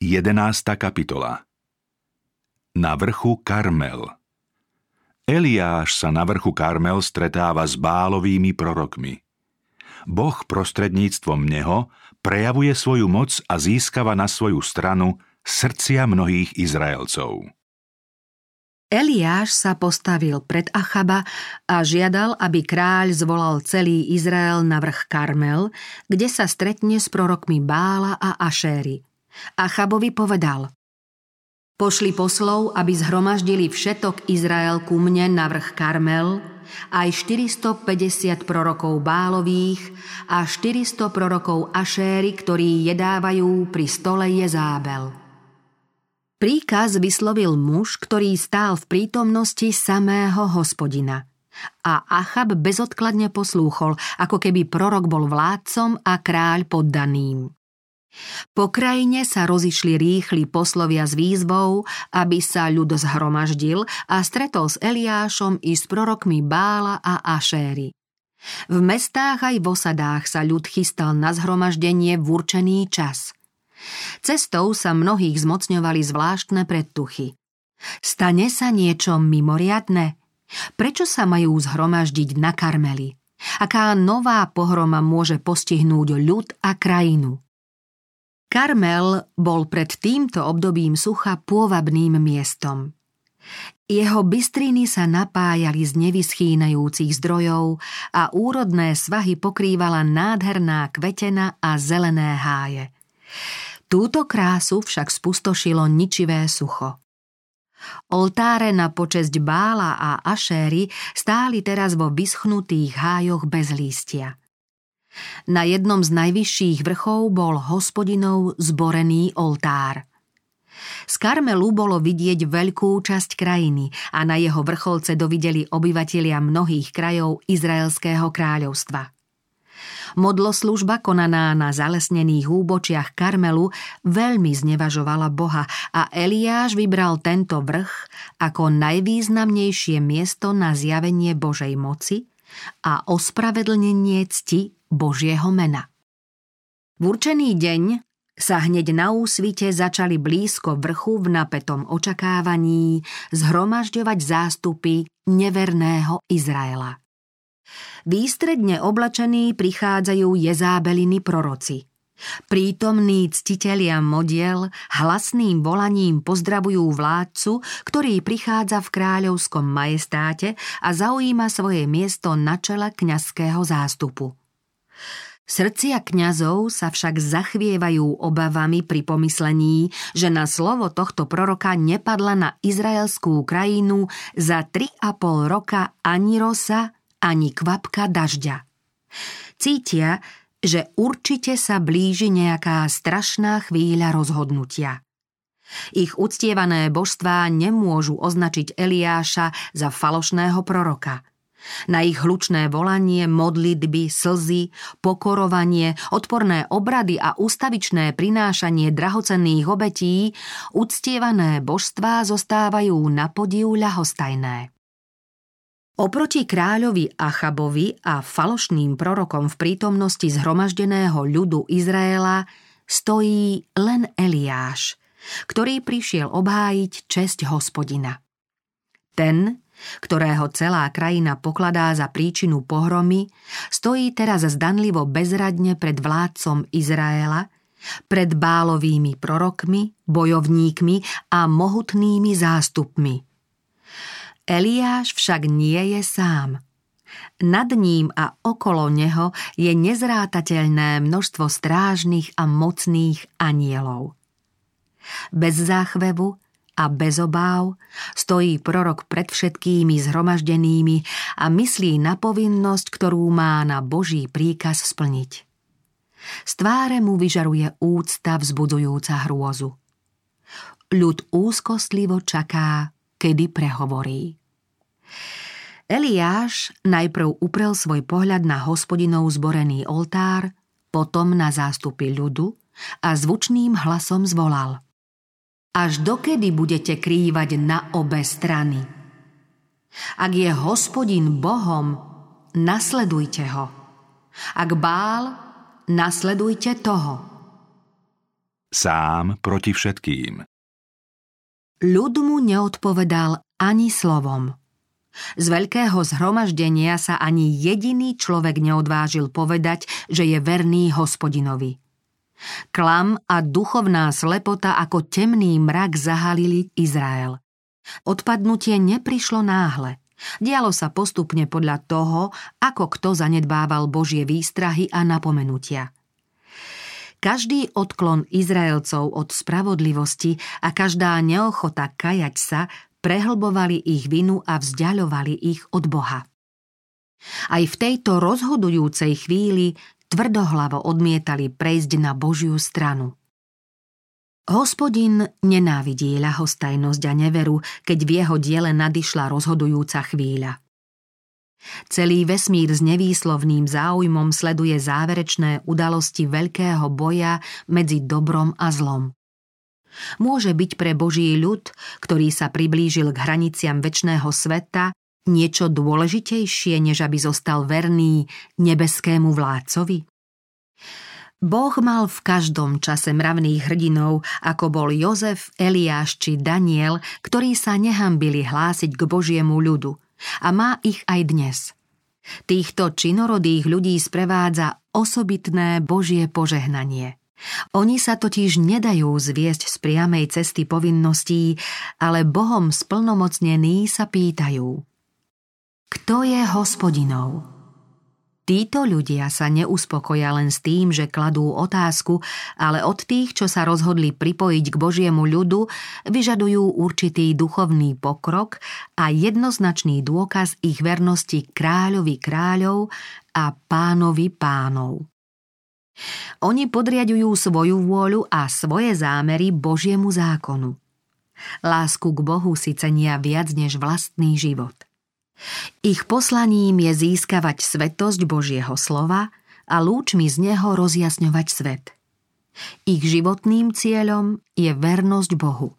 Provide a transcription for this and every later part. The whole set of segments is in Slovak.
11. kapitola Na vrchu Karmel Eliáš sa na vrchu Karmel stretáva s bálovými prorokmi. Boh prostredníctvom neho prejavuje svoju moc a získava na svoju stranu srdcia mnohých Izraelcov. Eliáš sa postavil pred Achaba a žiadal, aby kráľ zvolal celý Izrael na vrch Karmel, kde sa stretne s prorokmi Bála a Ašéry. Achabovi povedal Pošli poslov, aby zhromaždili všetok Izrael ku mne na vrch Karmel, aj 450 prorokov Bálových a 400 prorokov Ašéry, ktorí jedávajú pri stole Jezábel. Príkaz vyslovil muž, ktorý stál v prítomnosti samého hospodina. A Achab bezodkladne poslúchol, ako keby prorok bol vládcom a kráľ poddaným. Po krajine sa rozišli rýchli poslovia s výzvou, aby sa ľud zhromaždil a stretol s Eliášom i s prorokmi Bála a Ašéry. V mestách aj v osadách sa ľud chystal na zhromaždenie v určený čas – Cestou sa mnohých zmocňovali zvláštne predtuchy. Stane sa niečo mimoriadne? Prečo sa majú zhromaždiť na Karmeli? Aká nová pohroma môže postihnúť ľud a krajinu? Karmel bol pred týmto obdobím sucha pôvabným miestom. Jeho bystriny sa napájali z nevyschýnajúcich zdrojov a úrodné svahy pokrývala nádherná kvetena a zelené háje. Túto krásu však spustošilo ničivé sucho. Oltáre na počesť Bála a Ašéry stáli teraz vo vyschnutých hájoch bez lístia. Na jednom z najvyšších vrchov bol hospodinov zborený oltár. Z Karmelu bolo vidieť veľkú časť krajiny a na jeho vrcholce dovideli obyvatelia mnohých krajov Izraelského kráľovstva. Modloslužba konaná na zalesnených úbočiach Karmelu veľmi znevažovala Boha a Eliáš vybral tento vrch ako najvýznamnejšie miesto na zjavenie Božej moci a ospravedlnenie cti Božieho mena. V určený deň sa hneď na úsvite začali blízko vrchu v napetom očakávaní zhromažďovať zástupy neverného Izraela. Výstredne oblačení prichádzajú jezábeliny proroci. Prítomní ctitelia modiel hlasným volaním pozdravujú vládcu, ktorý prichádza v kráľovskom majestáte a zaujíma svoje miesto na čele kňazského zástupu. Srdcia kňazov sa však zachvievajú obavami pri pomyslení, že na slovo tohto proroka nepadla na izraelskú krajinu za tri a pol roka ani rosa, ani kvapka dažďa. Cítia, že určite sa blíži nejaká strašná chvíľa rozhodnutia. Ich uctievané božstvá nemôžu označiť Eliáša za falošného proroka. Na ich hlučné volanie, modlitby, slzy, pokorovanie, odporné obrady a ustavičné prinášanie drahocenných obetí uctievané božstvá zostávajú na podiu ľahostajné. Oproti kráľovi Achabovi a falošným prorokom v prítomnosti zhromaždeného ľudu Izraela stojí len Eliáš, ktorý prišiel obhájiť česť hospodina. Ten, ktorého celá krajina pokladá za príčinu pohromy, stojí teraz zdanlivo bezradne pred vládcom Izraela, pred bálovými prorokmi, bojovníkmi a mohutnými zástupmi – Eliáš však nie je sám. Nad ním a okolo neho je nezrátateľné množstvo strážnych a mocných anielov. Bez záchvevu a bez obáv stojí prorok pred všetkými zhromaždenými a myslí na povinnosť, ktorú má na Boží príkaz splniť. Z tváre mu vyžaruje úcta vzbudzujúca hrôzu. Ľud úzkostlivo čaká, kedy prehovorí. Eliáš najprv uprel svoj pohľad na hospodinov zborený oltár, potom na zástupy ľudu a zvučným hlasom zvolal. Až dokedy budete krývať na obe strany? Ak je hospodin Bohom, nasledujte ho. Ak bál, nasledujte toho. Sám proti všetkým. Ľud mu neodpovedal ani slovom. Z veľkého zhromaždenia sa ani jediný človek neodvážil povedať, že je verný hospodinovi. Klam a duchovná slepota ako temný mrak zahalili Izrael. Odpadnutie neprišlo náhle. Dialo sa postupne podľa toho, ako kto zanedbával Božie výstrahy a napomenutia. Každý odklon Izraelcov od spravodlivosti a každá neochota kajať sa prehlbovali ich vinu a vzdialovali ich od Boha. Aj v tejto rozhodujúcej chvíli tvrdohlavo odmietali prejsť na Božiu stranu. Hospodin nenávidí ľahostajnosť a neveru, keď v jeho diele nadišla rozhodujúca chvíľa. Celý vesmír s nevýslovným záujmom sleduje záverečné udalosti veľkého boja medzi dobrom a zlom. Môže byť pre Boží ľud, ktorý sa priblížil k hraniciam väčšného sveta, niečo dôležitejšie, než aby zostal verný nebeskému vládcovi? Boh mal v každom čase mravných hrdinov, ako bol Jozef, Eliáš či Daniel, ktorí sa nehambili hlásiť k Božiemu ľudu. A má ich aj dnes. Týchto činorodých ľudí sprevádza osobitné Božie požehnanie. Oni sa totiž nedajú zviesť z priamej cesty povinností, ale Bohom splnomocnení sa pýtajú. Kto je hospodinou? Títo ľudia sa neuspokoja len s tým, že kladú otázku, ale od tých, čo sa rozhodli pripojiť k Božiemu ľudu, vyžadujú určitý duchovný pokrok a jednoznačný dôkaz ich vernosti kráľovi kráľov a pánovi pánov. Oni podriadujú svoju vôľu a svoje zámery Božiemu zákonu. Lásku k Bohu si cenia viac než vlastný život – ich poslaním je získavať svetosť Božieho slova a lúčmi z neho rozjasňovať svet. Ich životným cieľom je vernosť Bohu.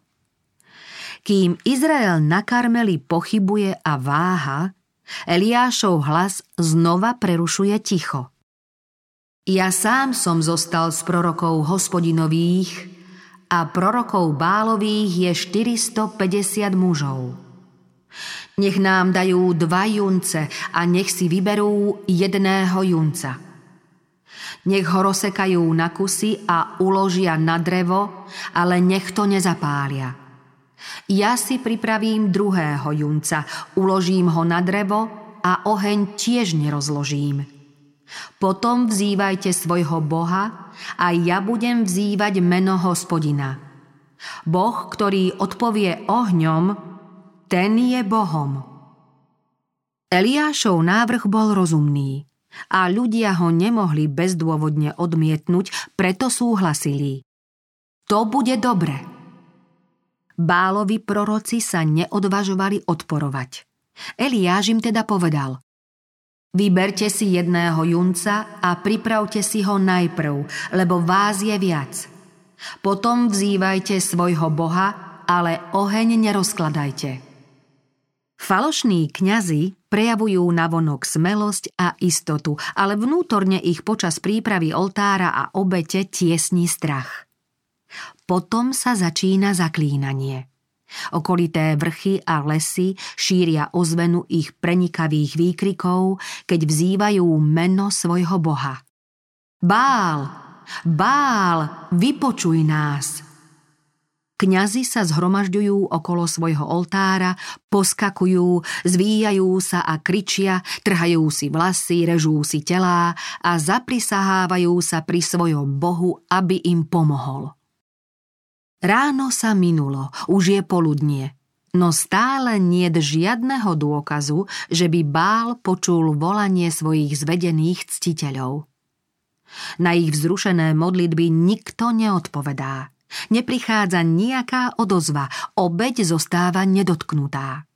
Kým Izrael na Karmeli pochybuje a váha, Eliášov hlas znova prerušuje ticho. Ja sám som zostal z prorokov hospodinových a prorokov bálových je 450 mužov. Nech nám dajú dva junce a nech si vyberú jedného junca. Nech ho rozsekajú na kusy a uložia na drevo, ale nech to nezapália. Ja si pripravím druhého junca, uložím ho na drevo a oheň tiež nerozložím. Potom vzývajte svojho Boha a ja budem vzývať meno hospodina. Boh, ktorý odpovie ohňom, ten je Bohom. Eliášov návrh bol rozumný a ľudia ho nemohli bezdôvodne odmietnúť, preto súhlasili. To bude dobre. Bálovi proroci sa neodvažovali odporovať. Eliáš im teda povedal Vyberte si jedného junca a pripravte si ho najprv, lebo vás je viac. Potom vzývajte svojho Boha, ale oheň nerozkladajte. Falošní kňazi prejavujú navonok smelosť a istotu, ale vnútorne ich počas prípravy oltára a obete tiesní strach. Potom sa začína zaklínanie. Okolité vrchy a lesy šíria ozvenu ich prenikavých výkrikov, keď vzývajú meno svojho boha. Bál! Bál! Vypočuj nás! Kňazi sa zhromažďujú okolo svojho oltára, poskakujú, zvíjajú sa a kričia, trhajú si vlasy, režú si telá a zaprisahávajú sa pri svojom Bohu, aby im pomohol. Ráno sa minulo, už je poludnie, no stále nie žiadneho dôkazu, že by Bál počul volanie svojich zvedených ctiteľov. Na ich vzrušené modlitby nikto neodpovedá. Neprichádza nejaká odozva, obeď zostáva nedotknutá.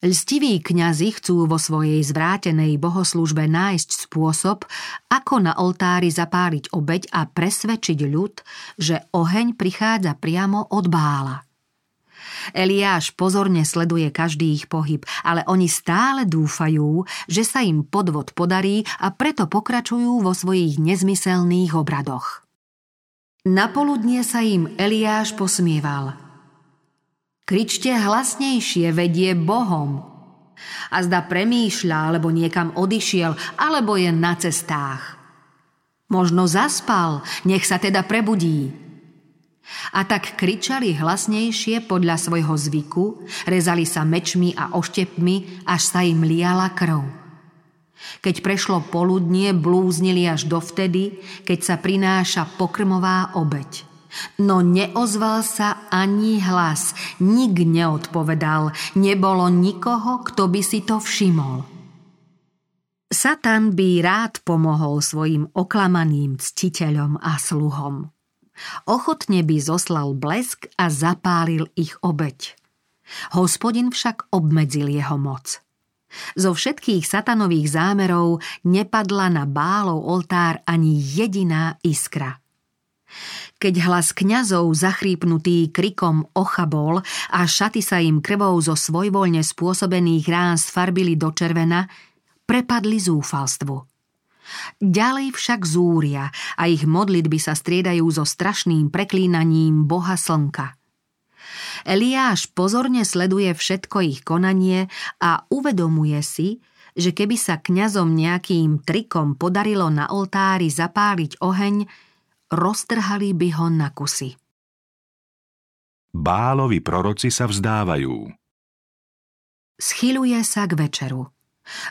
Lstiví kňazi chcú vo svojej zvrátenej bohoslužbe nájsť spôsob, ako na oltári zapáliť obeď a presvedčiť ľud, že oheň prichádza priamo od bála. Eliáš pozorne sleduje každý ich pohyb, ale oni stále dúfajú, že sa im podvod podarí a preto pokračujú vo svojich nezmyselných obradoch. Napoludnie sa im Eliáš posmieval. Kričte hlasnejšie, vedie Bohom. A zda premýšľa, alebo niekam odišiel, alebo je na cestách. Možno zaspal, nech sa teda prebudí. A tak kričali hlasnejšie podľa svojho zvyku, rezali sa mečmi a oštepmi, až sa im liala krv. Keď prešlo poludnie, blúznili až dovtedy, keď sa prináša pokrmová obeď. No neozval sa ani hlas, nik neodpovedal, nebolo nikoho, kto by si to všimol. Satan by rád pomohol svojim oklamaným ctiteľom a sluhom. Ochotne by zoslal blesk a zapálil ich obeď. Hospodin však obmedzil jeho moc. Zo všetkých satanových zámerov nepadla na bálov oltár ani jediná iskra. Keď hlas kňazov zachrípnutý krikom ochabol a šaty sa im krvou zo svojvoľne spôsobených rán sfarbili do červena, prepadli zúfalstvu. Ďalej však zúria a ich modlitby sa striedajú so strašným preklínaním Boha Slnka. Eliáš pozorne sleduje všetko ich konanie a uvedomuje si, že keby sa kňazom nejakým trikom podarilo na oltári zapáliť oheň, roztrhali by ho na kusy. Bálovi proroci sa vzdávajú. Schyluje sa k večeru.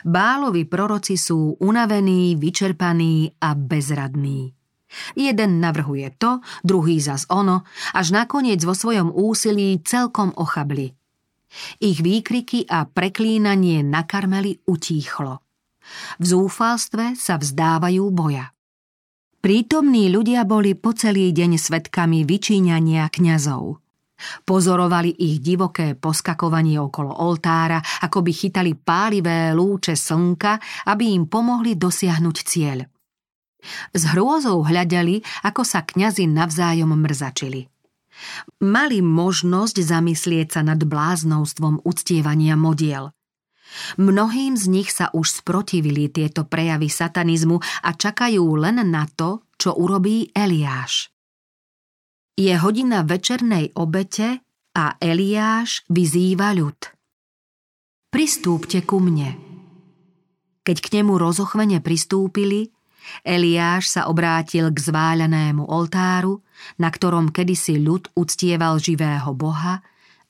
Bálovi proroci sú unavení, vyčerpaní a bezradní. Jeden navrhuje to, druhý zas ono, až nakoniec vo svojom úsilí celkom ochabli. Ich výkriky a preklínanie na Karmeli utíchlo. V zúfalstve sa vzdávajú boja. Prítomní ľudia boli po celý deň svetkami vyčíňania kňazov. Pozorovali ich divoké poskakovanie okolo oltára, ako by chytali pálivé lúče slnka, aby im pomohli dosiahnuť cieľ. S hrôzou hľadali, ako sa kňazi navzájom mrzačili. Mali možnosť zamyslieť sa nad bláznostvom uctievania modiel. Mnohým z nich sa už sprotivili tieto prejavy satanizmu a čakajú len na to, čo urobí Eliáš. Je hodina večernej obete a Eliáš vyzýva ľud. Pristúpte ku mne. Keď k nemu rozochvene pristúpili, Eliáš sa obrátil k zváľanému oltáru, na ktorom kedysi ľud uctieval živého Boha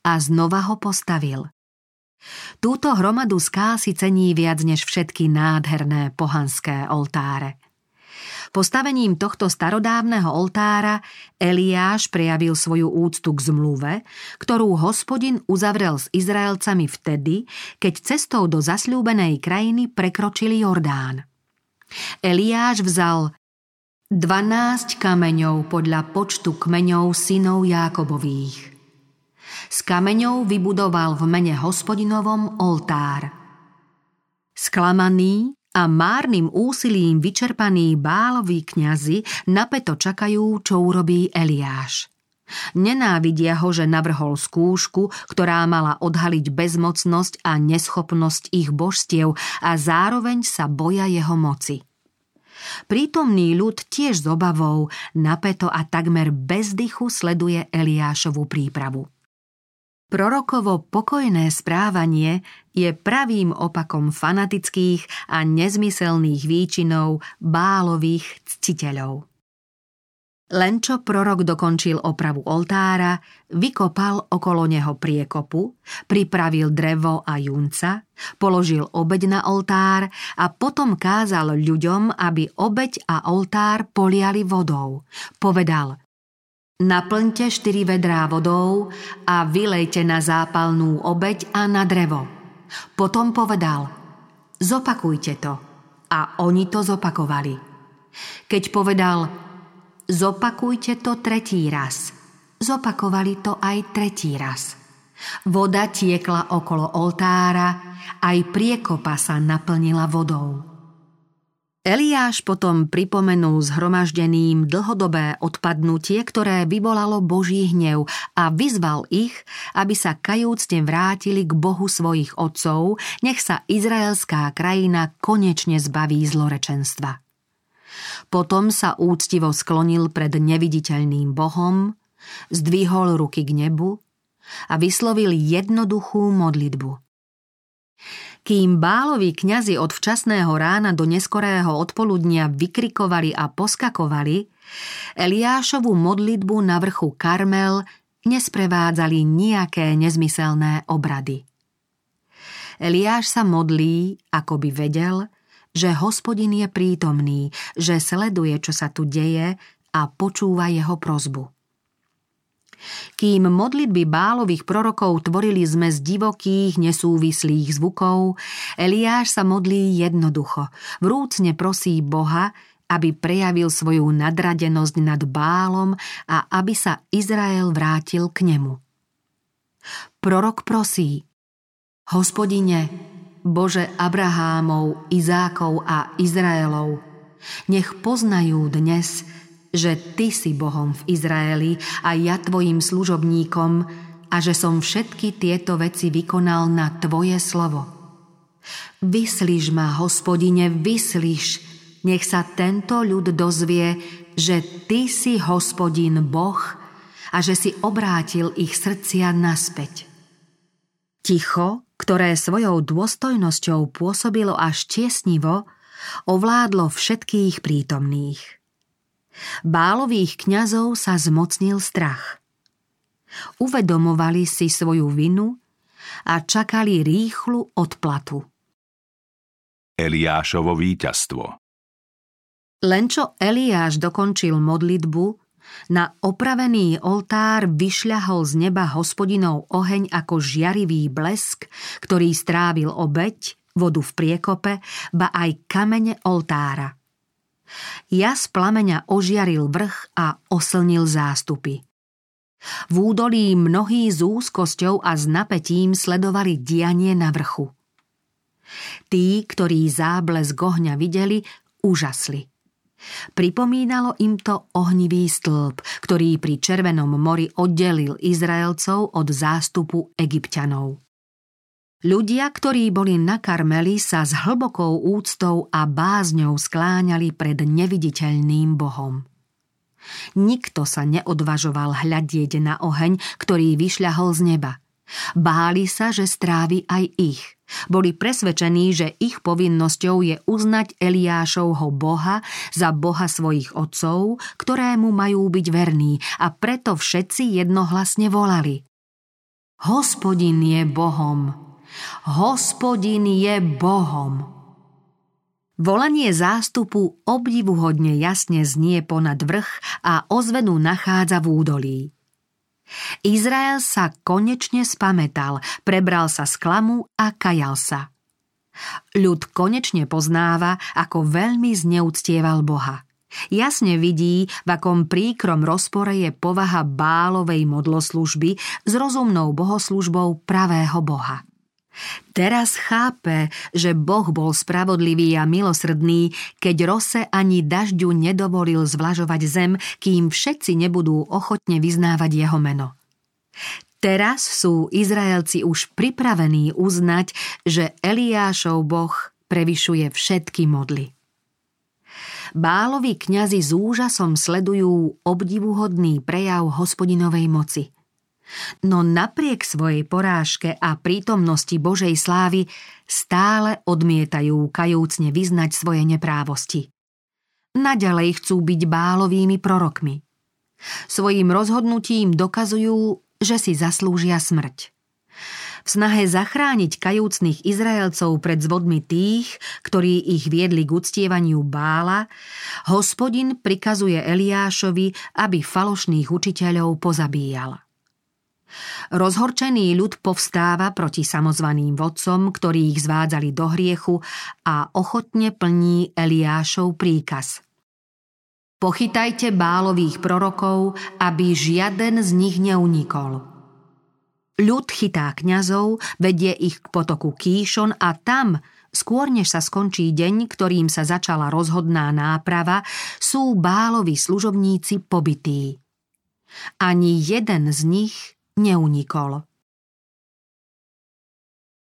a znova ho postavil. Túto hromadu ská si cení viac než všetky nádherné pohanské oltáre. Postavením tohto starodávneho oltára Eliáš prejavil svoju úctu k zmluve, ktorú hospodin uzavrel s Izraelcami vtedy, keď cestou do zasľúbenej krajiny prekročili Jordán. Eliáš vzal 12 kameňov podľa počtu kmeňov synov Jákobových. S kameňov vybudoval v mene hospodinovom oltár. Sklamaný a márnym úsilím vyčerpaní báloví kňazi napeto čakajú, čo urobí Eliáš. Nenávidia ho, že navrhol skúšku, ktorá mala odhaliť bezmocnosť a neschopnosť ich božstiev a zároveň sa boja jeho moci. Prítomný ľud tiež s obavou, napeto a takmer bez dychu sleduje Eliášovu prípravu. Prorokovo pokojné správanie je pravým opakom fanatických a nezmyselných výčinov bálových ctiteľov. Len čo prorok dokončil opravu oltára, vykopal okolo neho priekopu, pripravil drevo a junca, položil obeď na oltár a potom kázal ľuďom, aby obeď a oltár poliali vodou. Povedal, naplňte štyri vedrá vodou a vylejte na zápalnú obeď a na drevo. Potom povedal, zopakujte to. A oni to zopakovali. Keď povedal, Zopakujte to tretí raz. Zopakovali to aj tretí raz. Voda tiekla okolo oltára, aj priekopa sa naplnila vodou. Eliáš potom pripomenul zhromaždeným dlhodobé odpadnutie, ktoré vyvolalo Boží hnev a vyzval ich, aby sa kajúcne vrátili k Bohu svojich otcov, nech sa izraelská krajina konečne zbaví zlorečenstva. Potom sa úctivo sklonil pred neviditeľným Bohom, zdvihol ruky k nebu a vyslovil jednoduchú modlitbu. Kým báloví kňazi od včasného rána do neskorého odpoludnia vykrikovali a poskakovali, Eliášovu modlitbu na vrchu Karmel nesprevádzali nejaké nezmyselné obrady. Eliáš sa modlí, ako by vedel, že hospodin je prítomný, že sleduje, čo sa tu deje a počúva jeho prozbu. Kým modlitby bálových prorokov tvorili zmes divokých, nesúvislých zvukov, Eliáš sa modlí jednoducho. Vrúcne prosí Boha, aby prejavil svoju nadradenosť nad bálom a aby sa Izrael vrátil k nemu. Prorok prosí, Hospodine, Bože Abrahámov, Izákov a Izraelov, nech poznajú dnes, že Ty si Bohom v Izraeli a ja Tvojim služobníkom a že som všetky tieto veci vykonal na Tvoje slovo. Vyslíš ma, hospodine, vyslíš, nech sa tento ľud dozvie, že Ty si hospodin Boh a že si obrátil ich srdcia naspäť. Ticho, ktoré svojou dôstojnosťou pôsobilo až tiesnivo, ovládlo všetkých prítomných. Bálových kňazov sa zmocnil strach. Uvedomovali si svoju vinu a čakali rýchlu odplatu. Eliášovo víťazstvo Len čo Eliáš dokončil modlitbu, na opravený oltár vyšľahol z neba hospodinov oheň ako žiarivý blesk, ktorý strávil obeď, vodu v priekope, ba aj kamene oltára. Jas plameňa ožiaril vrch a oslnil zástupy. V údolí mnohí s úzkosťou a s napätím sledovali dianie na vrchu. Tí, ktorí záblesk ohňa videli, úžasli. Pripomínalo im to ohnivý stĺp, ktorý pri Červenom mori oddelil Izraelcov od zástupu egyptianov. Ľudia, ktorí boli na Karmeli, sa s hlbokou úctou a bázňou skláňali pred neviditeľným Bohom. Nikto sa neodvažoval hľadieť na oheň, ktorý vyšľahol z neba. Báli sa, že strávi aj ich – boli presvedčení, že ich povinnosťou je uznať Eliášovho Boha za Boha svojich otcov, ktorému majú byť verní a preto všetci jednohlasne volali. Hospodin je Bohom. Hospodin je Bohom. Volanie zástupu obdivuhodne jasne znie ponad vrch a ozvenu nachádza v údolí. Izrael sa konečne spametal, prebral sa z klamu a kajal sa. Ľud konečne poznáva, ako veľmi zneúctieval Boha. Jasne vidí, v akom príkrom rozpore je povaha bálovej modloslužby s rozumnou bohoslužbou pravého Boha. Teraz chápe, že Boh bol spravodlivý a milosrdný, keď Rose ani dažďu nedovolil zvlažovať zem, kým všetci nebudú ochotne vyznávať jeho meno. Teraz sú Izraelci už pripravení uznať, že Eliášov Boh prevyšuje všetky modly. Bálovi kňazi s úžasom sledujú obdivuhodný prejav hospodinovej moci – no napriek svojej porážke a prítomnosti Božej slávy stále odmietajú kajúcne vyznať svoje neprávosti. Naďalej chcú byť bálovými prorokmi. Svojím rozhodnutím dokazujú, že si zaslúžia smrť. V snahe zachrániť kajúcných Izraelcov pred zvodmi tých, ktorí ich viedli k uctievaniu bála, hospodin prikazuje Eliášovi, aby falošných učiteľov pozabíjal. Rozhorčený ľud povstáva proti samozvaným vodcom, ktorí ich zvádzali do hriechu a ochotne plní Eliášov príkaz. Pochytajte bálových prorokov, aby žiaden z nich neunikol. Ľud chytá kňazov, vedie ich k potoku Kýšon a tam, skôr než sa skončí deň, ktorým sa začala rozhodná náprava, sú bálovi služobníci pobytí. Ani jeden z nich neunikol.